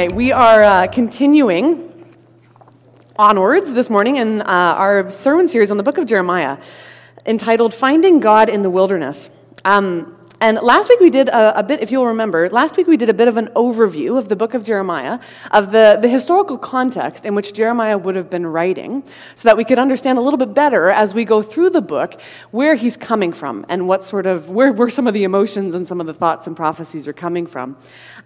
right, we are uh, continuing onwards this morning in uh, our sermon series on the book of Jeremiah entitled Finding God in the Wilderness. Um, and last week we did a, a, bit, if you'll remember, last week we did a bit of an overview of the book of Jeremiah, of the, the historical context in which Jeremiah would have been writing, so that we could understand a little bit better as we go through the book where he's coming from and what sort of, where, where some of the emotions and some of the thoughts and prophecies are coming from.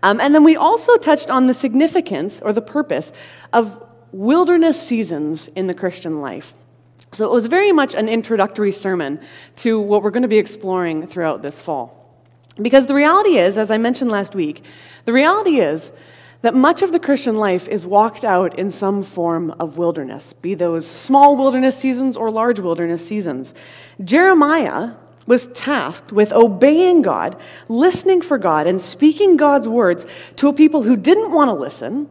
Um, and then we also touched on the significance or the purpose of wilderness seasons in the Christian life. So it was very much an introductory sermon to what we're going to be exploring throughout this fall. Because the reality is, as I mentioned last week, the reality is that much of the Christian life is walked out in some form of wilderness, be those small wilderness seasons or large wilderness seasons. Jeremiah was tasked with obeying God, listening for God, and speaking God's words to a people who didn't want to listen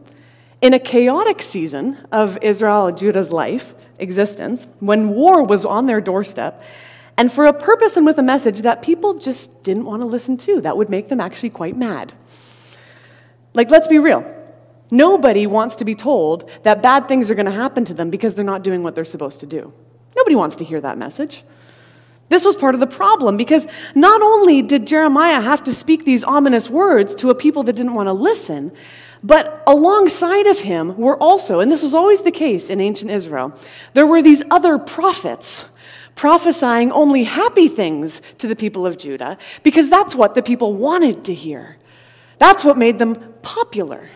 in a chaotic season of Israel and Judah's life, existence, when war was on their doorstep and for a purpose and with a message that people just didn't want to listen to, that would make them actually quite mad. Like, let's be real. Nobody wants to be told that bad things are going to happen to them because they're not doing what they're supposed to do. Nobody wants to hear that message. This was part of the problem because not only did Jeremiah have to speak these ominous words to a people that didn't want to listen, but alongside of him were also, and this was always the case in ancient Israel, there were these other prophets prophesying only happy things to the people of Judah because that's what the people wanted to hear. That's what made them popular,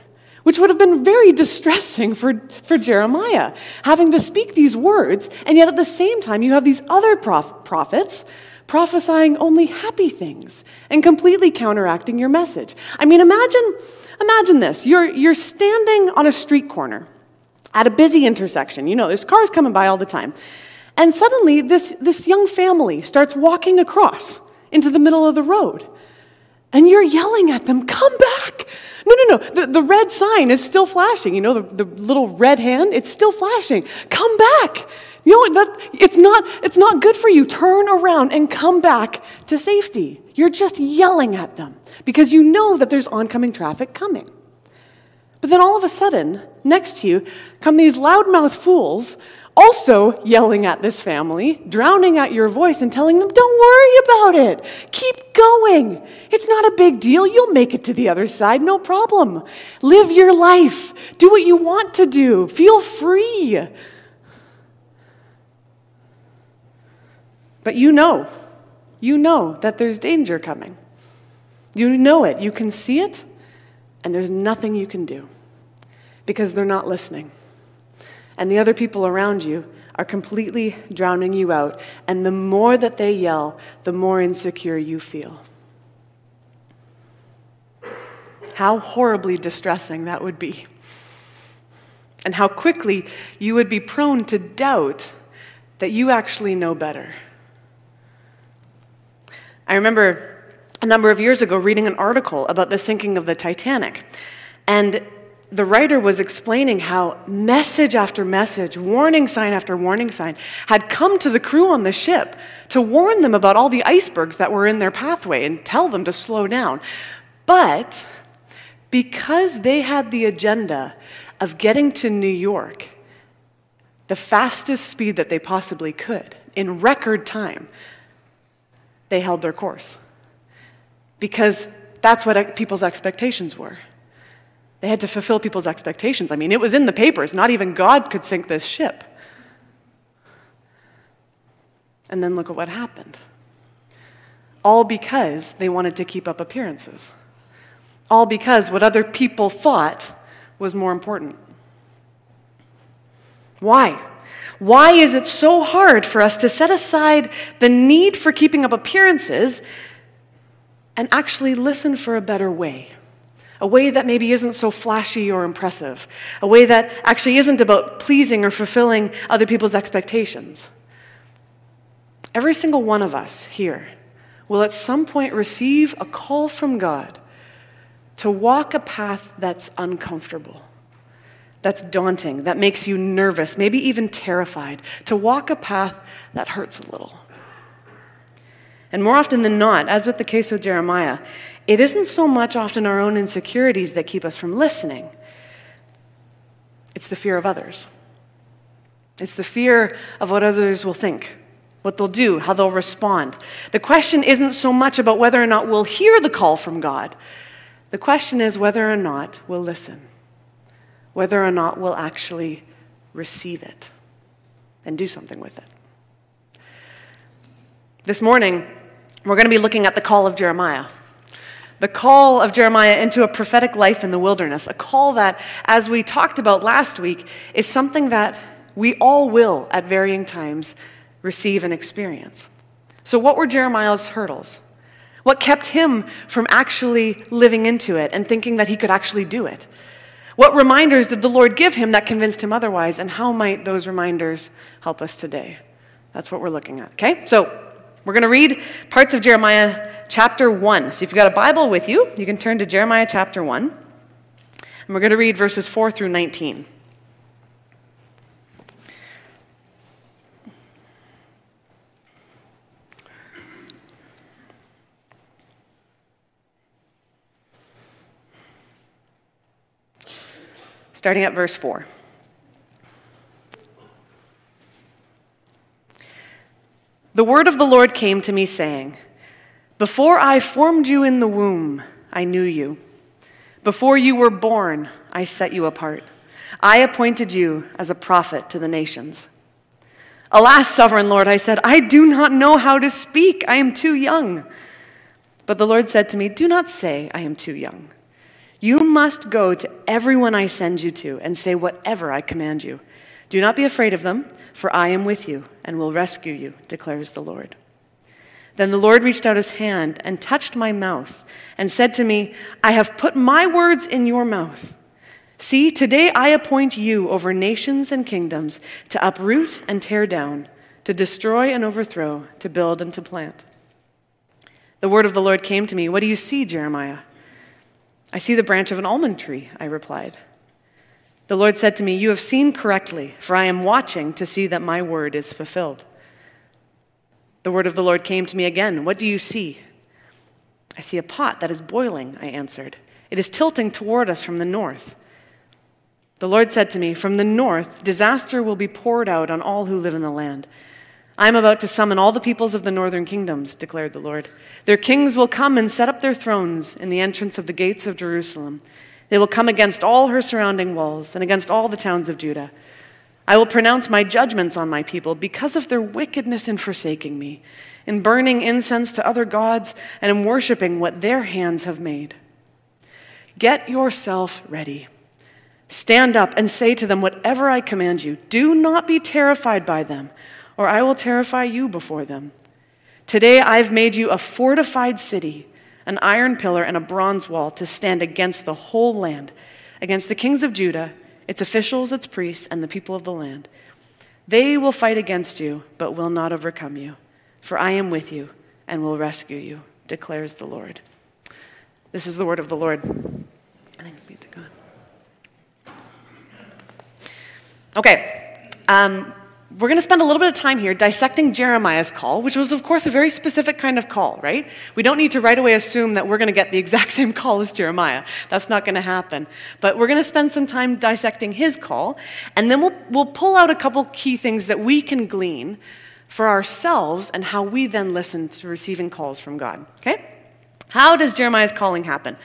which would have been very distressing for, for Jeremiah, having to speak these words, and yet at the same time, you have these other prof- prophets prophesying only happy things and completely counteracting your message. I mean, imagine, imagine this you're, you're standing on a street corner at a busy intersection. You know, there's cars coming by all the time. And suddenly, this, this young family starts walking across into the middle of the road. And you're yelling at them, come back. No, no, no. The, the red sign is still flashing. You know, the, the little red hand, it's still flashing. Come back. You know, that, it's, not, it's not good for you. Turn around and come back to safety. You're just yelling at them because you know that there's oncoming traffic coming. But then all of a sudden, next to you come these loudmouth fools also yelling at this family, drowning out your voice, and telling them, Don't worry about it. Keep going. It's not a big deal. You'll make it to the other side, no problem. Live your life. Do what you want to do. Feel free. But you know, you know that there's danger coming. You know it. You can see it, and there's nothing you can do because they're not listening and the other people around you are completely drowning you out. And the more that they yell, the more insecure you feel. How horribly distressing that would be. And how quickly you would be prone to doubt that you actually know better. I remember a number of years ago reading an article about the sinking of the Titanic. And the writer was explaining how message after message, warning sign after warning sign, had come to the crew on the ship to warn them about all the icebergs that were in their pathway and tell them to slow down. But because they had the agenda of getting to New York the fastest speed that they possibly could in record time, they held their course. Because that's what people's expectations were. They had to fulfill people's expectations. I mean, it was in the papers. Not even God could sink this ship. And then look at what happened. All because they wanted to keep up appearances. All because what other people thought was more important. Why? Why is it so hard for us to set aside the need for keeping up appearances and actually listen for a better way? A way that maybe isn't so flashy or impressive, a way that actually isn't about pleasing or fulfilling other people's expectations. Every single one of us here will at some point receive a call from God to walk a path that's uncomfortable, that's daunting, that makes you nervous, maybe even terrified, to walk a path that hurts a little. And more often than not, as with the case of Jeremiah, it isn't so much often our own insecurities that keep us from listening. it's the fear of others. It's the fear of what others will think, what they'll do, how they'll respond. The question isn't so much about whether or not we'll hear the call from God. The question is whether or not we'll listen, whether or not we'll actually receive it and do something with it. This morning, we're going to be looking at the call of Jeremiah. The call of Jeremiah into a prophetic life in the wilderness, a call that, as we talked about last week, is something that we all will, at varying times, receive and experience. So, what were Jeremiah's hurdles? What kept him from actually living into it and thinking that he could actually do it? What reminders did the Lord give him that convinced him otherwise? And how might those reminders help us today? That's what we're looking at, okay? So, we're going to read parts of Jeremiah chapter 1. So if you've got a Bible with you, you can turn to Jeremiah chapter 1. And we're going to read verses 4 through 19. Starting at verse 4. The word of the Lord came to me, saying, Before I formed you in the womb, I knew you. Before you were born, I set you apart. I appointed you as a prophet to the nations. Alas, sovereign Lord, I said, I do not know how to speak. I am too young. But the Lord said to me, Do not say, I am too young. You must go to everyone I send you to and say whatever I command you. Do not be afraid of them, for I am with you and will rescue you, declares the Lord. Then the Lord reached out his hand and touched my mouth and said to me, I have put my words in your mouth. See, today I appoint you over nations and kingdoms to uproot and tear down, to destroy and overthrow, to build and to plant. The word of the Lord came to me, What do you see, Jeremiah? I see the branch of an almond tree, I replied. The Lord said to me, You have seen correctly, for I am watching to see that my word is fulfilled. The word of the Lord came to me again. What do you see? I see a pot that is boiling, I answered. It is tilting toward us from the north. The Lord said to me, From the north, disaster will be poured out on all who live in the land. I am about to summon all the peoples of the northern kingdoms, declared the Lord. Their kings will come and set up their thrones in the entrance of the gates of Jerusalem. They will come against all her surrounding walls and against all the towns of Judah. I will pronounce my judgments on my people because of their wickedness in forsaking me, in burning incense to other gods, and in worshiping what their hands have made. Get yourself ready. Stand up and say to them whatever I command you. Do not be terrified by them, or I will terrify you before them. Today I've made you a fortified city an iron pillar and a bronze wall to stand against the whole land, against the kings of Judah, its officials, its priests, and the people of the land. They will fight against you, but will not overcome you. For I am with you and will rescue you, declares the Lord. This is the word of the Lord. Thanks be to God. Okay. Um, we're going to spend a little bit of time here dissecting Jeremiah's call, which was, of course, a very specific kind of call, right? We don't need to right away assume that we're going to get the exact same call as Jeremiah. That's not going to happen. But we're going to spend some time dissecting his call, and then we'll, we'll pull out a couple key things that we can glean for ourselves and how we then listen to receiving calls from God, okay? How does Jeremiah's calling happen?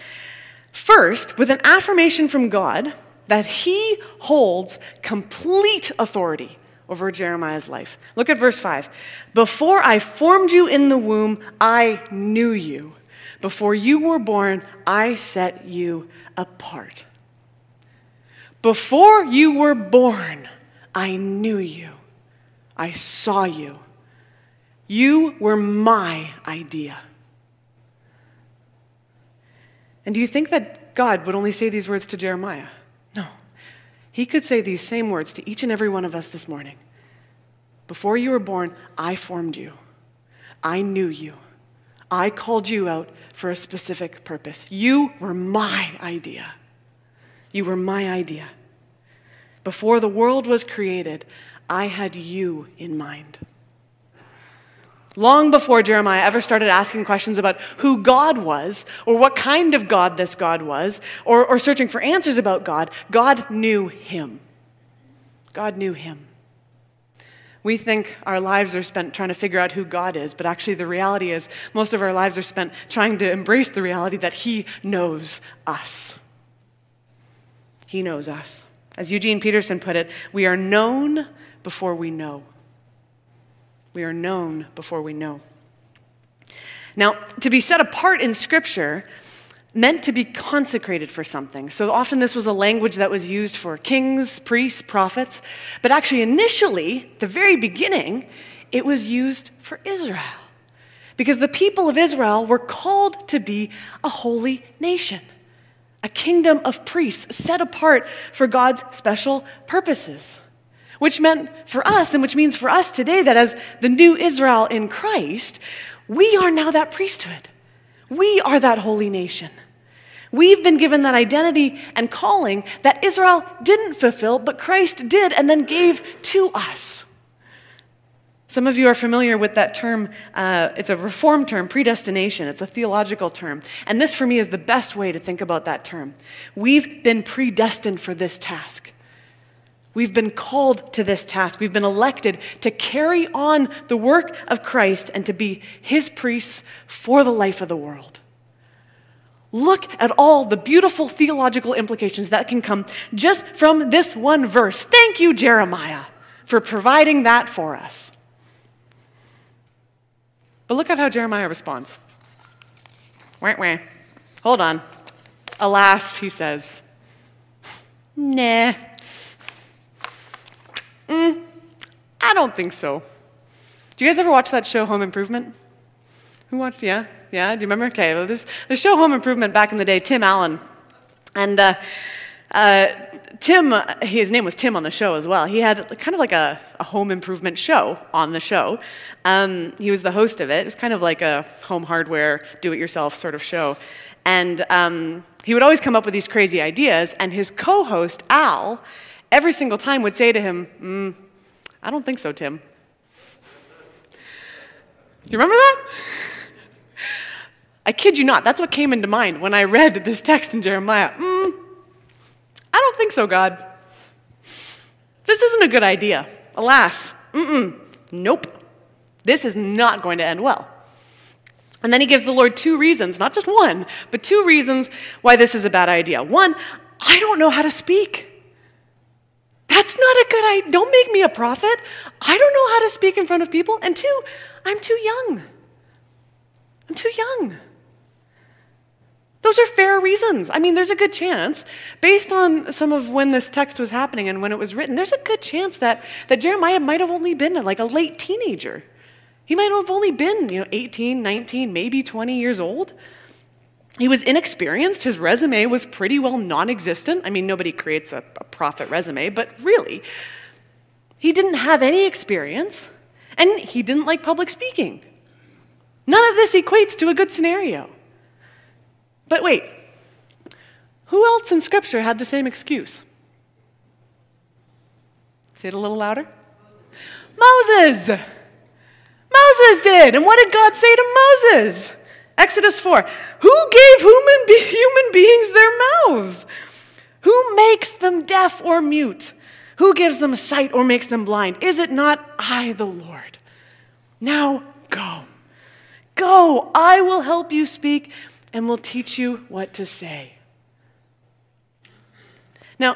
First, with an affirmation from God that he holds complete authority over Jeremiah's life. Look at verse 5. Before I formed you in the womb, I knew you. Before you were born, I set you apart. Before you were born, I knew you. I saw you. You were my idea. And do you think that God would only say these words to Jeremiah? No. He could say these same words to each and every one of us this morning. Before you were born, I formed you. I knew you. I called you out for a specific purpose. You were my idea. You were my idea. Before the world was created, I had you in mind. Long before Jeremiah ever started asking questions about who God was, or what kind of God this God was, or, or searching for answers about God, God knew him. God knew him. We think our lives are spent trying to figure out who God is, but actually, the reality is most of our lives are spent trying to embrace the reality that He knows us. He knows us. As Eugene Peterson put it, we are known before we know. We are known before we know. Now, to be set apart in Scripture meant to be consecrated for something. So often this was a language that was used for kings, priests, prophets, but actually, initially, the very beginning, it was used for Israel. Because the people of Israel were called to be a holy nation, a kingdom of priests set apart for God's special purposes. Which meant for us, and which means for us today, that as the new Israel in Christ, we are now that priesthood. We are that holy nation. We've been given that identity and calling that Israel didn't fulfill, but Christ did and then gave to us. Some of you are familiar with that term. Uh, it's a reform term, predestination. It's a theological term. And this, for me, is the best way to think about that term. We've been predestined for this task. We've been called to this task. We've been elected to carry on the work of Christ and to be his priests for the life of the world. Look at all the beautiful theological implications that can come just from this one verse. Thank you, Jeremiah, for providing that for us. But look at how Jeremiah responds. Wah, wah. Hold on. Alas, he says, nah. Mm, I don't think so. Do you guys ever watch that show, Home Improvement? Who watched? Yeah? Yeah? Do you remember? Okay, well, there's the show Home Improvement back in the day, Tim Allen. And uh, uh, Tim, his name was Tim on the show as well. He had kind of like a, a home improvement show on the show. Um, he was the host of it. It was kind of like a home hardware, do it yourself sort of show. And um, he would always come up with these crazy ideas, and his co host, Al, every single time would say to him, mm, I don't think so, Tim. You remember that? I kid you not, that's what came into mind when I read this text in Jeremiah. Mm, I don't think so, God. This isn't a good idea. Alas, mm-mm, nope. This is not going to end well. And then he gives the Lord two reasons, not just one, but two reasons why this is a bad idea. One, I don't know how to speak. That's not a good idea. Don't make me a prophet. I don't know how to speak in front of people. And two, I'm too young. I'm too young. Those are fair reasons. I mean, there's a good chance, based on some of when this text was happening and when it was written, there's a good chance that, that Jeremiah might have only been like a late teenager. He might have only been, you know, 18, 19, maybe 20 years old. He was inexperienced. His resume was pretty well non existent. I mean, nobody creates a, a prophet resume, but really, he didn't have any experience and he didn't like public speaking. None of this equates to a good scenario. But wait, who else in Scripture had the same excuse? Say it a little louder. Moses! Moses did! And what did God say to Moses? Exodus 4 Who gave human, be- human beings their mouths? Who makes them deaf or mute? Who gives them sight or makes them blind? Is it not I, the Lord? Now go. Go, I will help you speak and will teach you what to say. Now,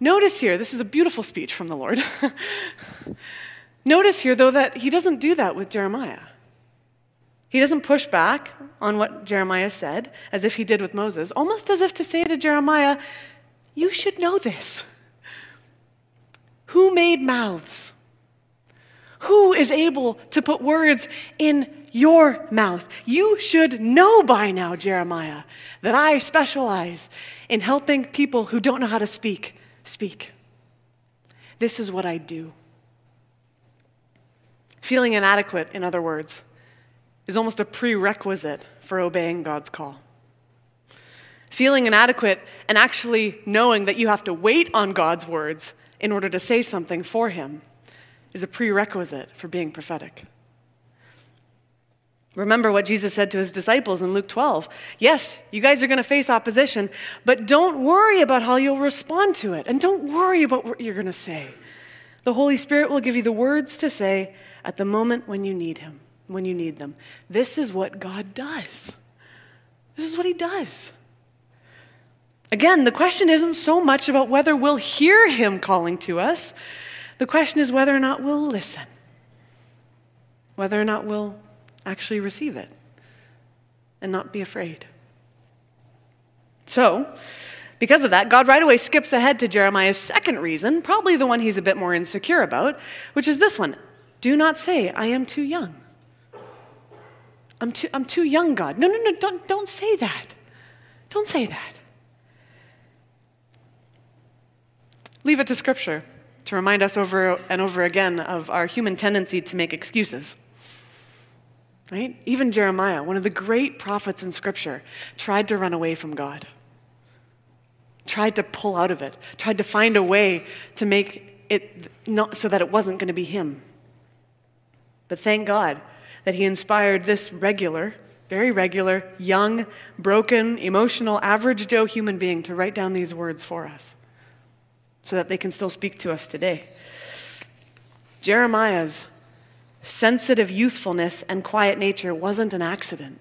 notice here, this is a beautiful speech from the Lord. notice here, though, that he doesn't do that with Jeremiah. He doesn't push back on what Jeremiah said, as if he did with Moses, almost as if to say to Jeremiah, You should know this. Who made mouths? Who is able to put words in your mouth. You should know by now, Jeremiah, that I specialize in helping people who don't know how to speak speak. This is what I do. Feeling inadequate, in other words, is almost a prerequisite for obeying God's call. Feeling inadequate and actually knowing that you have to wait on God's words in order to say something for Him is a prerequisite for being prophetic. Remember what Jesus said to his disciples in Luke 12. Yes, you guys are going to face opposition, but don't worry about how you'll respond to it. And don't worry about what you're going to say. The Holy Spirit will give you the words to say at the moment when you need Him, when you need them. This is what God does. This is what He does. Again, the question isn't so much about whether we'll hear Him calling to us, the question is whether or not we'll listen, whether or not we'll actually receive it and not be afraid. So, because of that, God right away skips ahead to Jeremiah's second reason, probably the one he's a bit more insecure about, which is this one Do not say, I am too young. I'm too, I'm too young, God. No, no, no, don't, don't say that. Don't say that. Leave it to Scripture to remind us over and over again of our human tendency to make excuses. Right? Even Jeremiah, one of the great prophets in Scripture, tried to run away from God tried to pull out of it, tried to find a way to make it not so that it wasn't going to be him. But thank God that he inspired this regular, very regular, young, broken, emotional, average Joe human being to write down these words for us so that they can still speak to us today. Jeremiah's sensitive youthfulness and quiet nature wasn't an accident.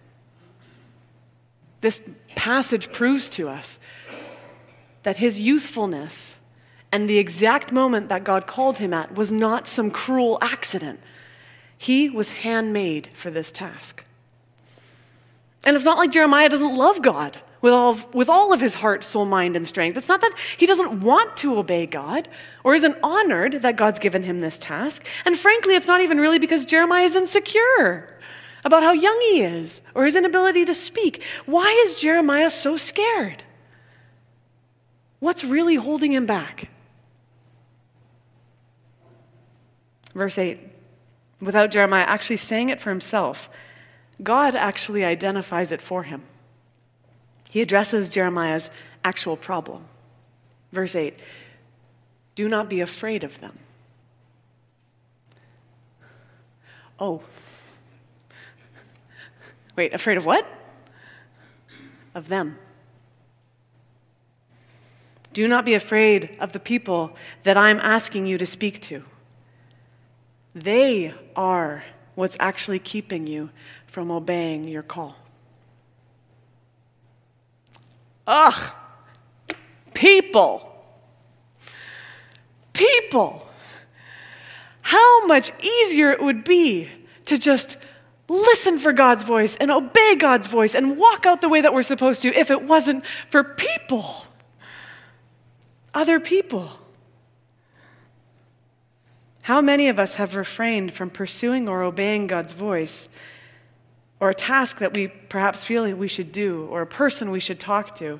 This passage proves to us that his youthfulness and the exact moment that God called him at was not some cruel accident. He was handmade for this task. And it's not like Jeremiah doesn't love God with all, of, with all of his heart, soul, mind, and strength. It's not that he doesn't want to obey God or isn't honored that God's given him this task. And frankly, it's not even really because Jeremiah is insecure about how young he is or his inability to speak. Why is Jeremiah so scared? What's really holding him back? Verse 8 without Jeremiah actually saying it for himself, God actually identifies it for him. He addresses Jeremiah's actual problem. Verse 8 Do not be afraid of them. Oh. Wait, afraid of what? Of them. Do not be afraid of the people that I'm asking you to speak to. They are what's actually keeping you from obeying your call. Ugh, people. People. How much easier it would be to just listen for God's voice and obey God's voice and walk out the way that we're supposed to if it wasn't for people other people. How many of us have refrained from pursuing or obeying God's voice, or a task that we perhaps feel we should do, or a person we should talk to,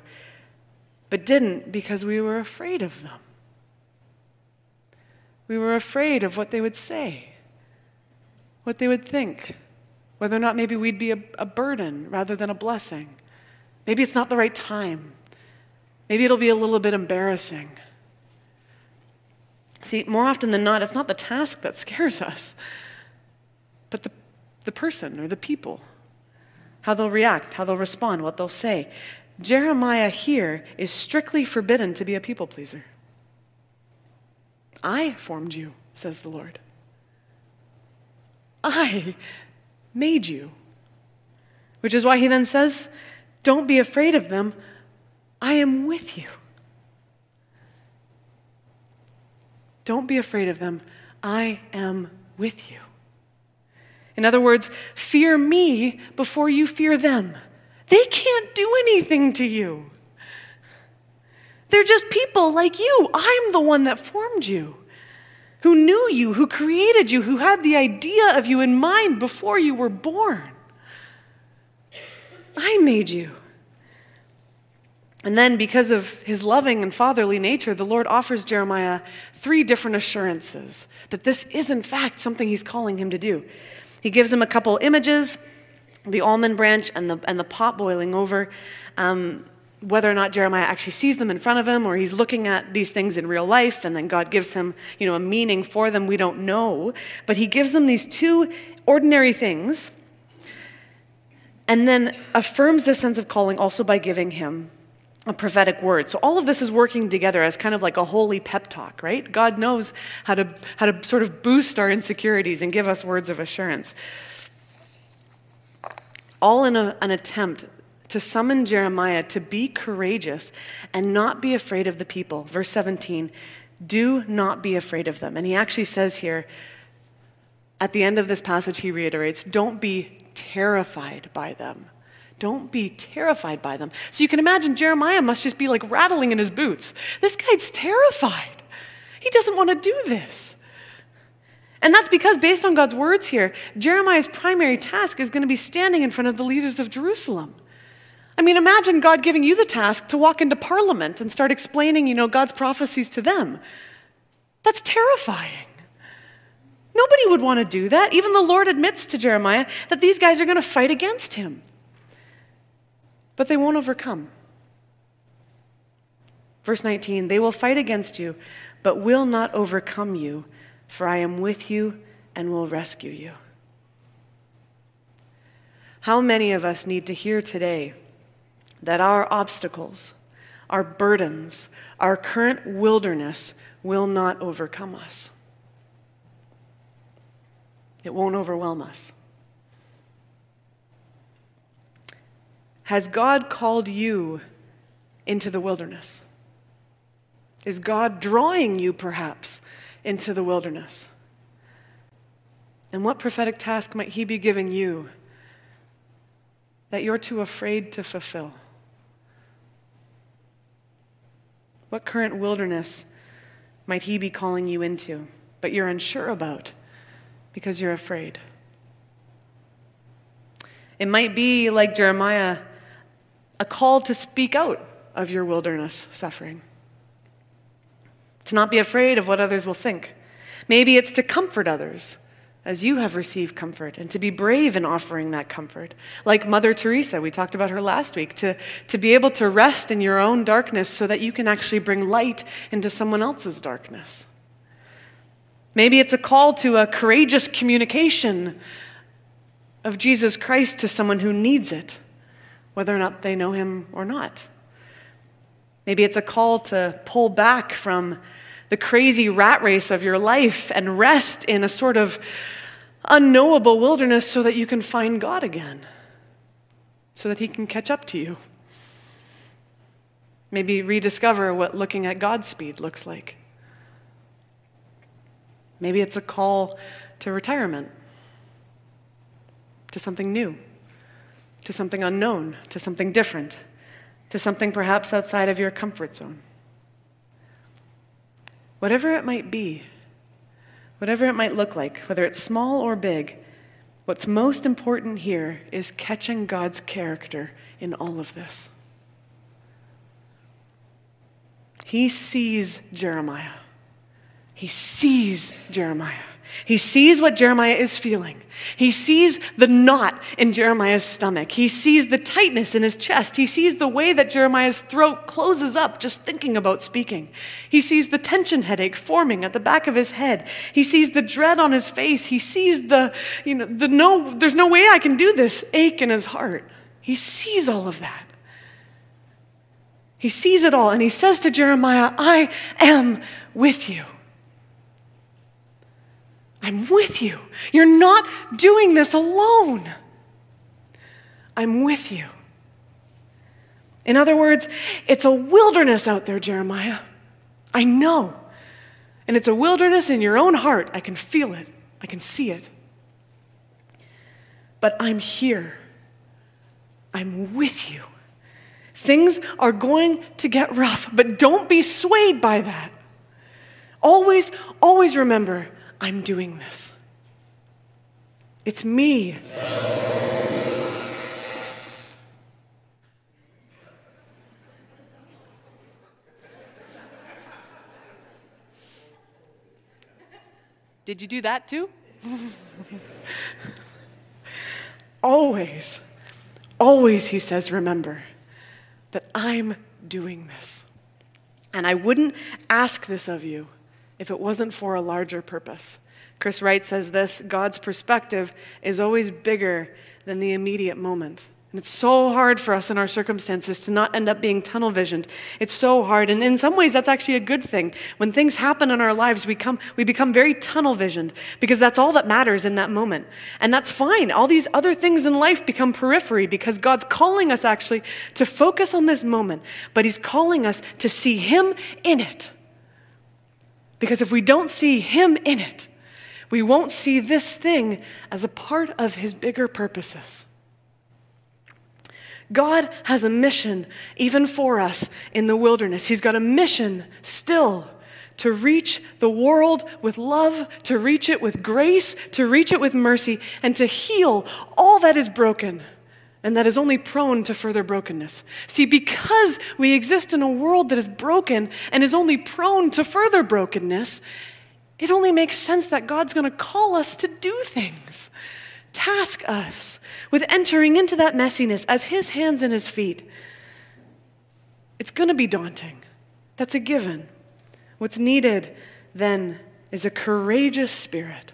but didn't because we were afraid of them? We were afraid of what they would say, what they would think, whether or not maybe we'd be a, a burden rather than a blessing. Maybe it's not the right time. Maybe it'll be a little bit embarrassing. See, more often than not, it's not the task that scares us, but the, the person or the people, how they'll react, how they'll respond, what they'll say. Jeremiah here is strictly forbidden to be a people pleaser. I formed you, says the Lord. I made you. Which is why he then says, Don't be afraid of them. I am with you. Don't be afraid of them. I am with you. In other words, fear me before you fear them. They can't do anything to you. They're just people like you. I'm the one that formed you, who knew you, who created you, who had the idea of you in mind before you were born. I made you. And then, because of his loving and fatherly nature, the Lord offers Jeremiah three different assurances that this is, in fact, something he's calling him to do. He gives him a couple images the almond branch and the, and the pot boiling over. Um, whether or not Jeremiah actually sees them in front of him or he's looking at these things in real life and then God gives him, you know, a meaning for them, we don't know. But he gives them these two ordinary things and then affirms this sense of calling also by giving him a prophetic word. So all of this is working together as kind of like a holy pep talk, right? God knows how to, how to sort of boost our insecurities and give us words of assurance. All in a, an attempt to summon Jeremiah to be courageous and not be afraid of the people. Verse 17, do not be afraid of them. And he actually says here, at the end of this passage, he reiterates, don't be terrified by them. Don't be terrified by them. So you can imagine Jeremiah must just be like rattling in his boots. This guy's terrified. He doesn't want to do this. And that's because, based on God's words here, Jeremiah's primary task is going to be standing in front of the leaders of Jerusalem. I mean, imagine God giving you the task to walk into parliament and start explaining, you know, God's prophecies to them. That's terrifying. Nobody would want to do that. Even the Lord admits to Jeremiah that these guys are going to fight against him but they won't overcome. Verse 19 They will fight against you, but will not overcome you, for I am with you and will rescue you. How many of us need to hear today that our obstacles, our burdens, our current wilderness will not overcome us? It won't overwhelm us. Has God called you into the wilderness? Is God drawing you, perhaps, into the wilderness? And what prophetic task might He be giving you that you're too afraid to fulfill? What current wilderness might He be calling you into, but you're unsure about because you're afraid? It might be like Jeremiah a call to speak out of your wilderness suffering, to not be afraid of what others will think. Maybe it's to comfort others as you have received comfort and to be brave in offering that comfort. Like Mother Teresa, we talked about her last week, to, to be able to rest in your own darkness so that you can actually bring light into someone else's darkness. Maybe it's a call to a courageous communication of Jesus Christ to someone who needs it whether or not they know him or not. Maybe it's a call to pull back from the crazy rat race of your life and rest in a sort of unknowable wilderness so that you can find God again, so that He can catch up to you. Maybe rediscover what looking at God's speed looks like. Maybe it's a call to retirement, to something new to something unknown, to something different, to something perhaps outside of your comfort zone. Whatever it might be, whatever it might look like, whether it's small or big, what's most important here is catching God's character in all of this. He sees Jeremiah. He sees Jeremiah. He sees what Jeremiah is feeling. He sees the knot in Jeremiah's stomach. He sees the tightness in his chest. He sees the way that Jeremiah's throat closes up just thinking about speaking. He sees the tension headache forming at the back of his head. He sees the dread on his face. He sees the, you know, the no, there's no way I can do this ache in his heart. He sees all of that. He sees it all and he says to Jeremiah, I am with you. I'm with you. You're not doing this alone. I'm with you. In other words, it's a wilderness out there, Jeremiah. I know. And it's a wilderness in your own heart. I can feel it, I can see it. But I'm here. I'm with you. Things are going to get rough, but don't be swayed by that. Always, always remember I'm doing this. It's me. Did you do that too? always, always, he says, remember that I'm doing this. And I wouldn't ask this of you if it wasn't for a larger purpose. Chris Wright says this God's perspective is always bigger than the immediate moment. And it's so hard for us in our circumstances to not end up being tunnel visioned. It's so hard. And in some ways, that's actually a good thing. When things happen in our lives, we, come, we become very tunnel visioned because that's all that matters in that moment. And that's fine. All these other things in life become periphery because God's calling us actually to focus on this moment, but He's calling us to see Him in it. Because if we don't see Him in it, we won't see this thing as a part of His bigger purposes. God has a mission even for us in the wilderness. He's got a mission still to reach the world with love, to reach it with grace, to reach it with mercy, and to heal all that is broken and that is only prone to further brokenness. See, because we exist in a world that is broken and is only prone to further brokenness, it only makes sense that God's going to call us to do things task us with entering into that messiness as His hands and His feet. It's going to be daunting. That's a given. What's needed then is a courageous spirit,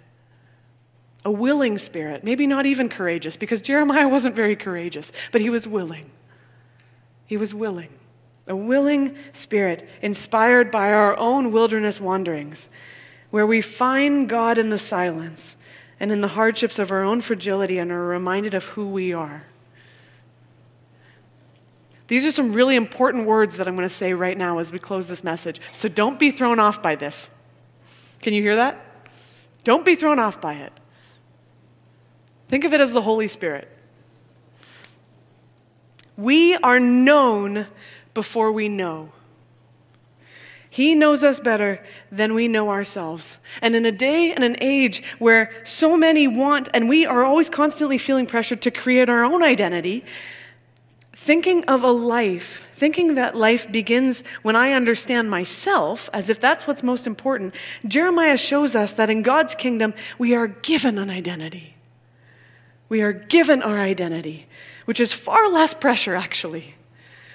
a willing spirit, maybe not even courageous, because Jeremiah wasn't very courageous, but he was willing. He was willing. A willing spirit inspired by our own wilderness wanderings, where we find God in the silence and in the hardships of our own fragility and are reminded of who we are. These are some really important words that I'm going to say right now as we close this message. So don't be thrown off by this. Can you hear that? Don't be thrown off by it. Think of it as the Holy Spirit. We are known before we know. He knows us better than we know ourselves. And in a day and an age where so many want, and we are always constantly feeling pressured to create our own identity, thinking of a life, thinking that life begins when I understand myself, as if that's what's most important, Jeremiah shows us that in God's kingdom, we are given an identity. We are given our identity, which is far less pressure, actually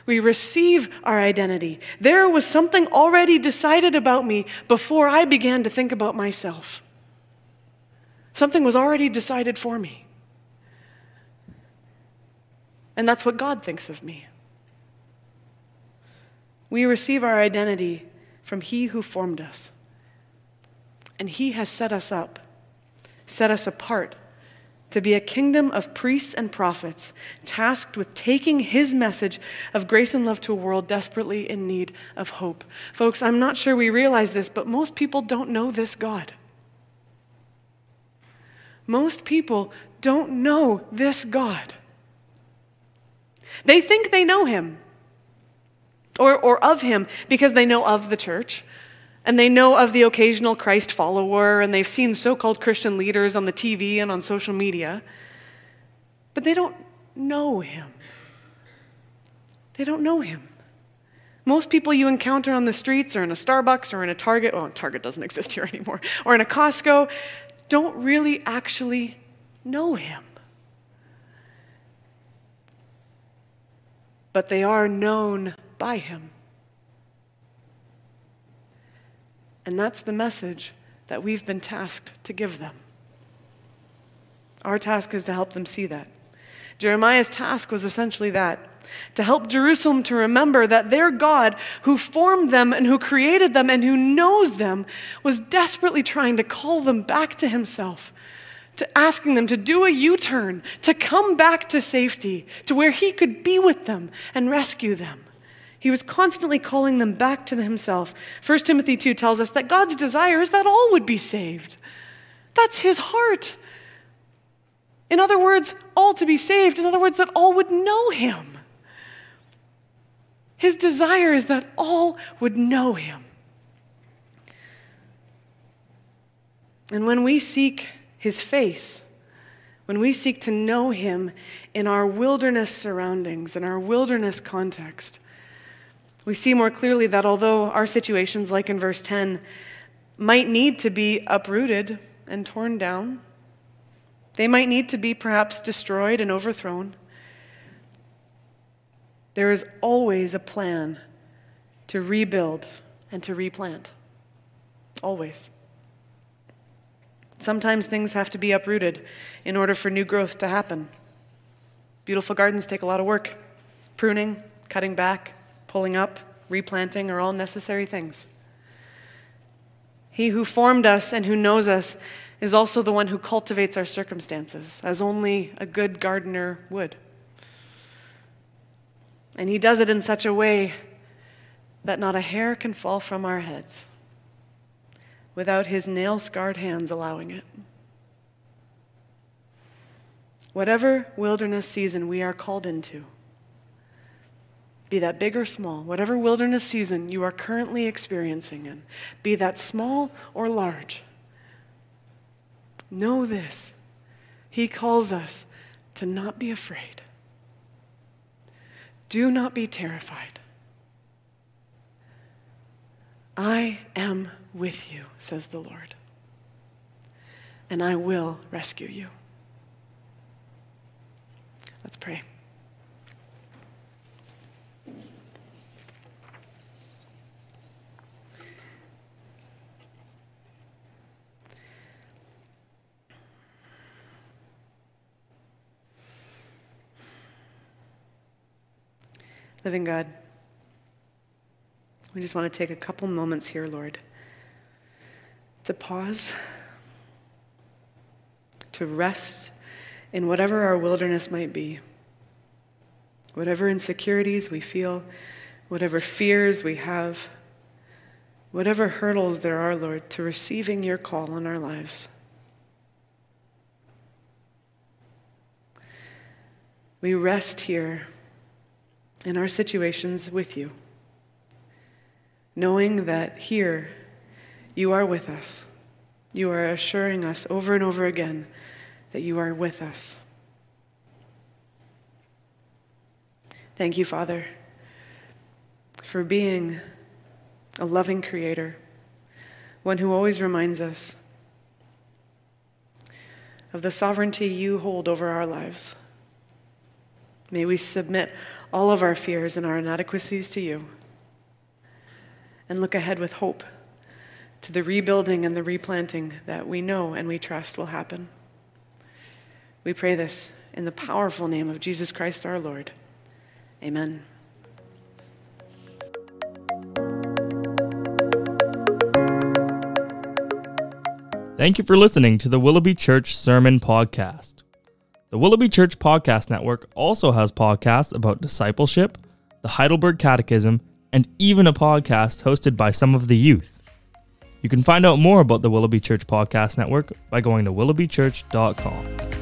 we receive our identity. There was something already decided about me before I began to think about myself. Something was already decided for me. And that's what God thinks of me. We receive our identity from He who formed us. And He has set us up, set us apart to be a kingdom of priests and prophets, tasked with taking his message of grace and love to a world desperately in need of hope. Folks, I'm not sure we realize this, but most people don't know this God. Most people don't know this God. They think they know him or, or of him because they know of the church and they know of the occasional Christ follower, and they've seen so called Christian leaders on the TV and on social media, but they don't know him. They don't know him. Most people you encounter on the streets or in a Starbucks or in a Target, well, Target doesn't exist here anymore, or in a Costco, don't really actually know him. But they are known by him. And that's the message that we've been tasked to give them. Our task is to help them see that. Jeremiah's task was essentially that to help Jerusalem to remember that their God, who formed them and who created them and who knows them, was desperately trying to call them back to himself, to asking them to do a U turn, to come back to safety, to where he could be with them and rescue them. He was constantly calling them back to himself. 1 Timothy 2 tells us that God's desire is that all would be saved. That's his heart. In other words, all to be saved. In other words, that all would know him. His desire is that all would know him. And when we seek his face, when we seek to know him in our wilderness surroundings, in our wilderness context, we see more clearly that although our situations, like in verse 10, might need to be uprooted and torn down, they might need to be perhaps destroyed and overthrown. There is always a plan to rebuild and to replant. Always. Sometimes things have to be uprooted in order for new growth to happen. Beautiful gardens take a lot of work. Pruning, cutting back, pulling up, replanting are all necessary things. He who formed us and who knows us is also the one who cultivates our circumstances, as only a good gardener would. And he does it in such a way that not a hair can fall from our heads without his nail scarred hands allowing it. Whatever wilderness season we are called into, be that big or small, whatever wilderness season you are currently experiencing in, be that small or large, know this. He calls us to not be afraid. Do not be terrified. I am with you, says the Lord, and I will rescue you. Let's pray. Living God, we just want to take a couple moments here, Lord, to pause, to rest in whatever our wilderness might be, whatever insecurities we feel, whatever fears we have, whatever hurdles there are, Lord, to receiving your call in our lives. We rest here in our situations with you, knowing that here you are with us. You are assuring us over and over again that you are with us. Thank you, Father, for being a loving creator, one who always reminds us of the sovereignty you hold over our lives. May we submit all of our fears and our inadequacies to you and look ahead with hope to the rebuilding and the replanting that we know and we trust will happen. We pray this in the powerful name of Jesus Christ our Lord. Amen. Thank you for listening to the Willoughby Church Sermon Podcast. The Willoughby Church Podcast Network also has podcasts about discipleship, the Heidelberg Catechism, and even a podcast hosted by some of the youth. You can find out more about the Willoughby Church Podcast Network by going to willoughbychurch.com.